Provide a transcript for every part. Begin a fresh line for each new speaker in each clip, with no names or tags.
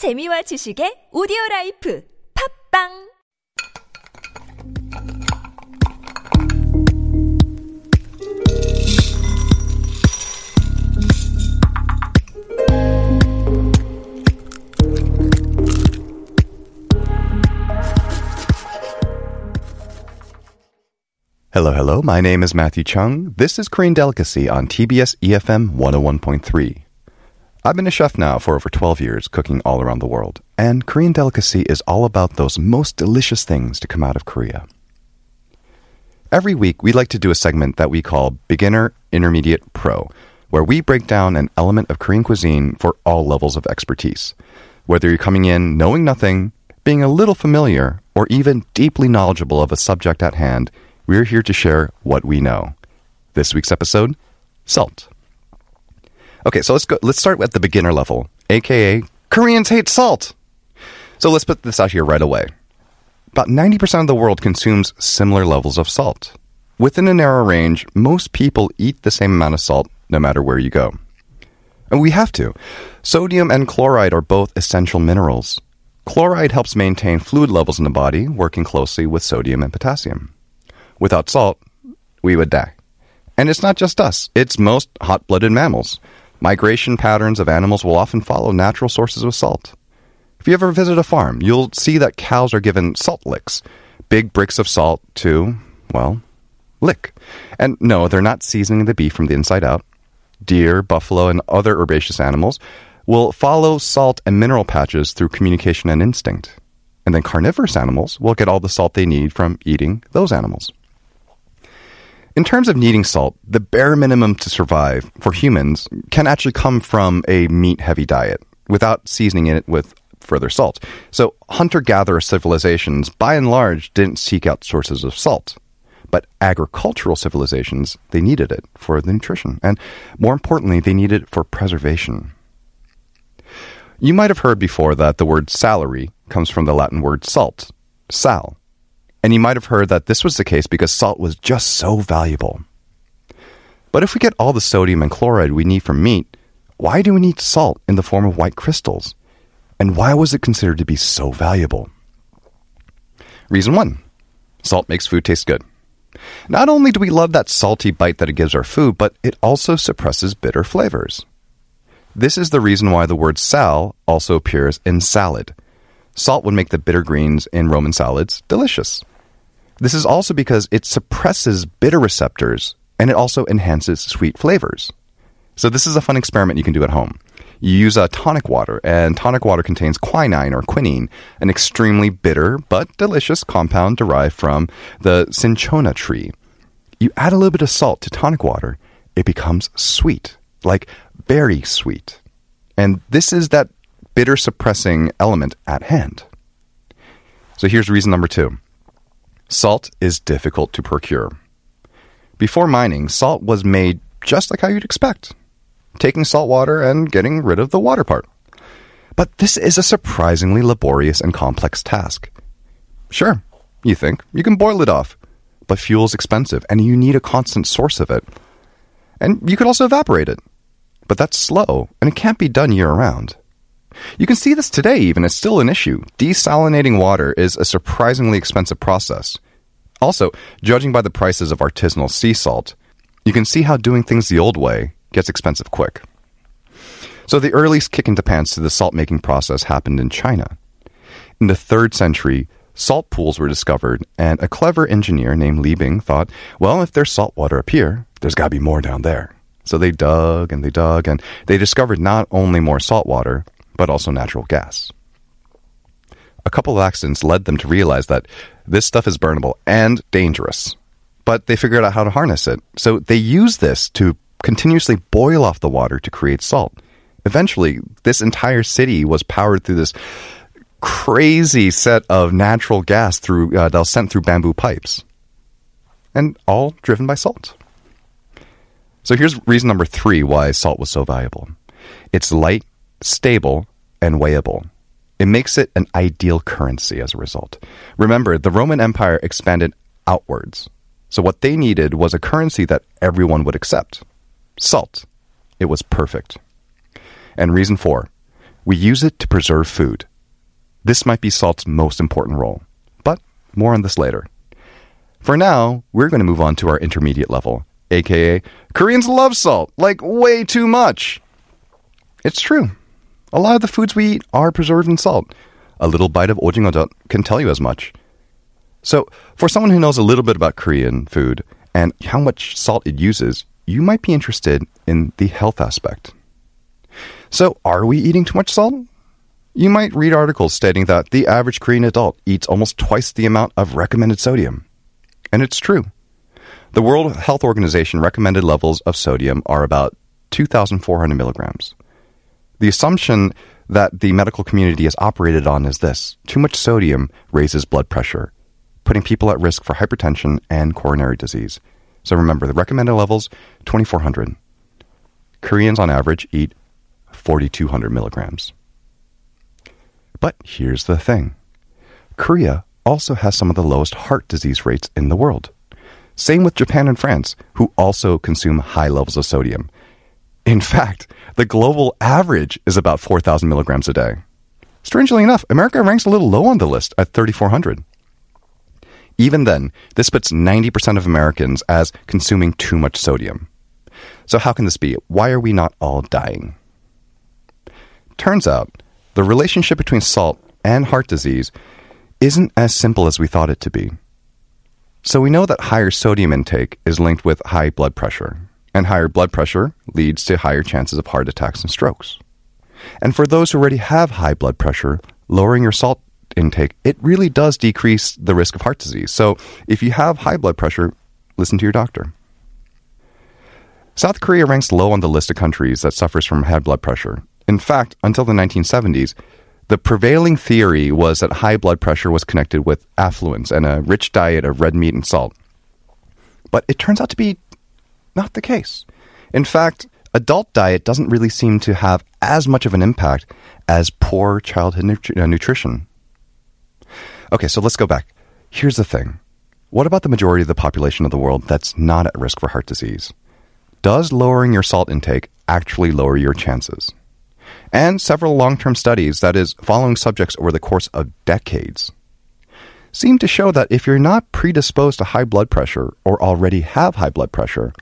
재미와 지식의 오디오 라이프 팝빵
Hello, hello. My name is Matthew Chung. This is Korean Delicacy on TBS EFM 101.3. I've been a chef now for over 12 years, cooking all around the world. And Korean Delicacy is all about those most delicious things to come out of Korea. Every week, we like to do a segment that we call Beginner, Intermediate, Pro, where we break down an element of Korean cuisine for all levels of expertise. Whether you're coming in knowing nothing, being a little familiar, or even deeply knowledgeable of a subject at hand, we're here to share what we know. This week's episode salt. Okay, so let's go let's start at the beginner level, aka Koreans hate salt. So let's put this out here right away. About 90% of the world consumes similar levels of salt. Within a narrow range, most people eat the same amount of salt no matter where you go. And we have to. Sodium and chloride are both essential minerals. Chloride helps maintain fluid levels in the body, working closely with sodium and potassium. Without salt, we would die. And it's not just us, it's most hot blooded mammals. Migration patterns of animals will often follow natural sources of salt. If you ever visit a farm, you'll see that cows are given salt licks, big bricks of salt to, well, lick. And no, they're not seasoning the beef from the inside out. Deer, buffalo, and other herbaceous animals will follow salt and mineral patches through communication and instinct. And then carnivorous animals will get all the salt they need from eating those animals. In terms of needing salt, the bare minimum to survive for humans can actually come from a meat heavy diet without seasoning it with further salt. So, hunter gatherer civilizations, by and large, didn't seek out sources of salt. But agricultural civilizations, they needed it for the nutrition. And more importantly, they needed it for preservation. You might have heard before that the word salary comes from the Latin word salt, sal, and you might have heard that this was the case because salt was just so valuable. But if we get all the sodium and chloride we need from meat, why do we need salt in the form of white crystals? And why was it considered to be so valuable? Reason one salt makes food taste good. Not only do we love that salty bite that it gives our food, but it also suppresses bitter flavors. This is the reason why the word sal also appears in salad. Salt would make the bitter greens in Roman salads delicious. This is also because it suppresses bitter receptors and it also enhances sweet flavors. So, this is a fun experiment you can do at home. You use a tonic water, and tonic water contains quinine or quinine, an extremely bitter but delicious compound derived from the cinchona tree. You add a little bit of salt to tonic water, it becomes sweet, like very sweet. And this is that bitter suppressing element at hand. So here's reason number two salt is difficult to procure. Before mining, salt was made just like how you'd expect taking salt water and getting rid of the water part. But this is a surprisingly laborious and complex task. Sure, you think, you can boil it off, but fuel's expensive and you need a constant source of it. And you could also evaporate it. But that's slow and it can't be done year round. You can see this today, even. It's still an issue. Desalinating water is a surprisingly expensive process. Also, judging by the prices of artisanal sea salt, you can see how doing things the old way gets expensive quick. So, the earliest kick into pants to the salt making process happened in China. In the third century, salt pools were discovered, and a clever engineer named Li Bing thought, well, if there's salt water up here, there's got to be more down there. So they dug and they dug, and they discovered not only more salt water, but also natural gas. A couple of accidents led them to realize that this stuff is burnable and dangerous. But they figured out how to harness it. So they used this to continuously boil off the water to create salt. Eventually, this entire city was powered through this crazy set of natural gas through uh, that was sent through bamboo pipes, and all driven by salt. So here's reason number three why salt was so valuable. It's light, stable, and weighable. It makes it an ideal currency as a result. Remember, the Roman Empire expanded outwards. So what they needed was a currency that everyone would accept. Salt. It was perfect. And reason four, We use it to preserve food. This might be salt's most important role, but more on this later. For now, we're going to move on to our intermediate level, aka Koreans love salt, like way too much. It's true. A lot of the foods we eat are preserved in salt. A little bite of ojingeojot can tell you as much. So, for someone who knows a little bit about Korean food and how much salt it uses, you might be interested in the health aspect. So, are we eating too much salt? You might read articles stating that the average Korean adult eats almost twice the amount of recommended sodium. And it's true. The World Health Organization recommended levels of sodium are about 2,400 milligrams. The assumption that the medical community has operated on is this too much sodium raises blood pressure, putting people at risk for hypertension and coronary disease. So remember, the recommended levels 2,400. Koreans on average eat 4,200 milligrams. But here's the thing Korea also has some of the lowest heart disease rates in the world. Same with Japan and France, who also consume high levels of sodium. In fact, the global average is about 4,000 milligrams a day. Strangely enough, America ranks a little low on the list at 3,400. Even then, this puts 90% of Americans as consuming too much sodium. So, how can this be? Why are we not all dying? Turns out, the relationship between salt and heart disease isn't as simple as we thought it to be. So we know that higher sodium intake is linked with high blood pressure, and higher blood pressure leads to higher chances of heart attacks and strokes. And for those who already have high blood pressure, lowering your salt intake, it really does decrease the risk of heart disease. So if you have high blood pressure, listen to your doctor. South Korea ranks low on the list of countries that suffers from high blood pressure. In fact, until the 1970s, the prevailing theory was that high blood pressure was connected with affluence and a rich diet of red meat and salt. But it turns out to be not the case. In fact, adult diet doesn't really seem to have as much of an impact as poor childhood nutri- uh, nutrition. Okay, so let's go back. Here's the thing. What about the majority of the population of the world that's not at risk for heart disease? Does lowering your salt intake actually lower your chances? and several long term studies, that is, following subjects over the course of decades, seem to show that if you're not predisposed to high blood pressure or already have high blood pressure,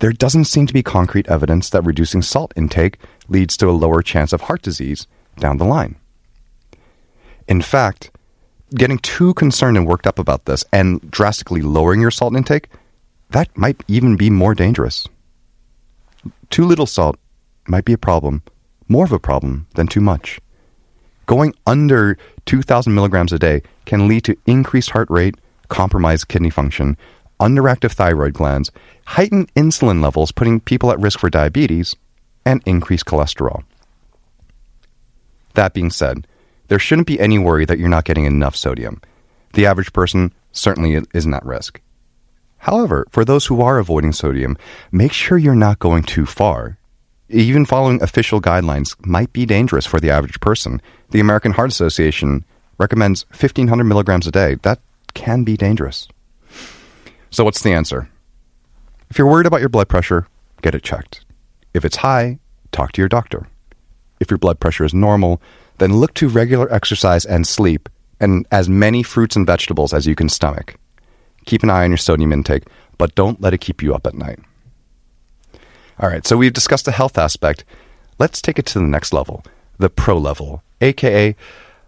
there doesn't seem to be concrete evidence that reducing salt intake leads to a lower chance of heart disease down the line. In fact, getting too concerned and worked up about this and drastically lowering your salt intake, that might even be more dangerous. Too little salt might be a problem more of a problem than too much. Going under 2,000 milligrams a day can lead to increased heart rate, compromised kidney function, underactive thyroid glands, heightened insulin levels, putting people at risk for diabetes, and increased cholesterol. That being said, there shouldn't be any worry that you're not getting enough sodium. The average person certainly isn't at risk. However, for those who are avoiding sodium, make sure you're not going too far even following official guidelines might be dangerous for the average person. The American Heart Association recommends 1500 milligrams a day. That can be dangerous. So, what's the answer? If you're worried about your blood pressure, get it checked. If it's high, talk to your doctor. If your blood pressure is normal, then look to regular exercise and sleep and as many fruits and vegetables as you can stomach. Keep an eye on your sodium intake, but don't let it keep you up at night. All right, so we've discussed the health aspect. Let's take it to the next level, the pro level, aka,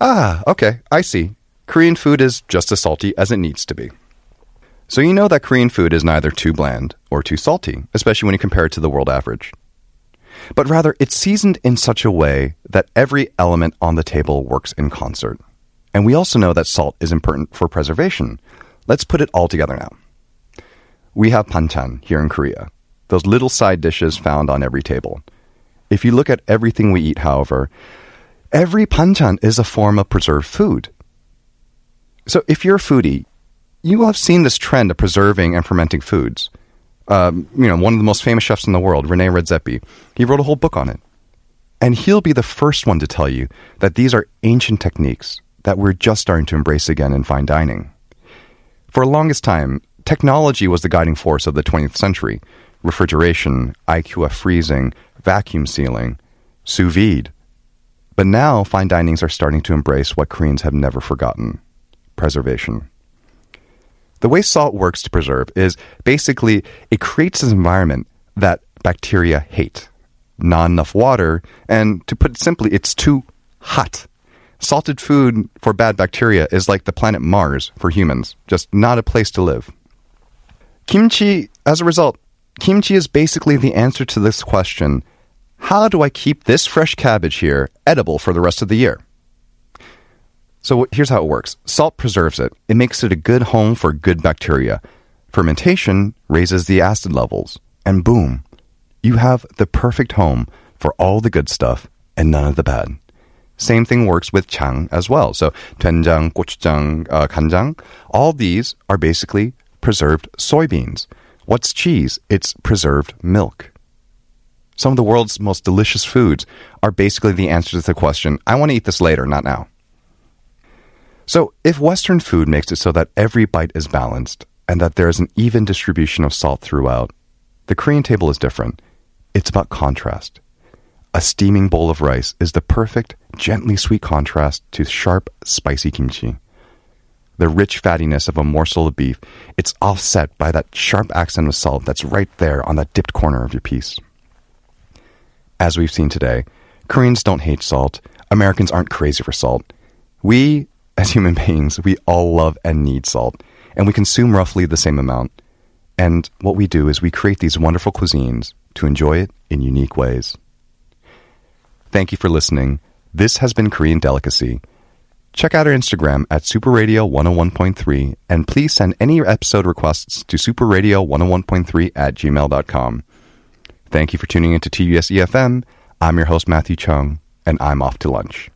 ah, okay, I see. Korean food is just as salty as it needs to be. So you know that Korean food is neither too bland or too salty, especially when you compare it to the world average. But rather, it's seasoned in such a way that every element on the table works in concert. And we also know that salt is important for preservation. Let's put it all together now. We have banchan here in Korea, those little side dishes found on every table. If you look at everything we eat, however, every banchan is a form of preserved food. So if you're a foodie, you will have seen this trend of preserving and fermenting foods. Um, you know, one of the most famous chefs in the world, Rene Redzepi, he wrote a whole book on it. And he'll be the first one to tell you that these are ancient techniques that we're just starting to embrace again in fine dining. For the longest time, technology was the guiding force of the 20th century, refrigeration, IQF freezing, vacuum sealing, sous vide. But now fine dinings are starting to embrace what Koreans have never forgotten preservation. The way salt works to preserve is basically it creates an environment that bacteria hate. Not enough water, and to put it simply, it's too hot. Salted food for bad bacteria is like the planet Mars for humans, just not a place to live. Kimchi, as a result, kimchi is basically the answer to this question how do I keep this fresh cabbage here edible for the rest of the year? So here's how it works salt preserves it, it makes it a good home for good bacteria. Fermentation raises the acid levels, and boom, you have the perfect home for all the good stuff and none of the bad. Same thing works with chang as well. So doenjang, gochujang, uh, chang—all these are basically preserved soybeans. What's cheese? It's preserved milk. Some of the world's most delicious foods are basically the answer to the question, I want to eat this later, not now. So, if Western food makes it so that every bite is balanced and that there is an even distribution of salt throughout, the Korean table is different. It's about contrast. A steaming bowl of rice is the perfect, gently sweet contrast to sharp, spicy kimchi. The rich fattiness of a morsel of beef, it's offset by that sharp accent of salt that's right there on that dipped corner of your piece. As we've seen today, Koreans don't hate salt. Americans aren't crazy for salt. We, as human beings, we all love and need salt, and we consume roughly the same amount. And what we do is we create these wonderful cuisines to enjoy it in unique ways. Thank you for listening. This has been Korean Delicacy. Check out our Instagram at superradio101.3 and please send any episode requests to superradio101.3 at gmail.com. Thank you for tuning in to TBS EFM. I'm your host, Matthew Chung, and I'm off to lunch.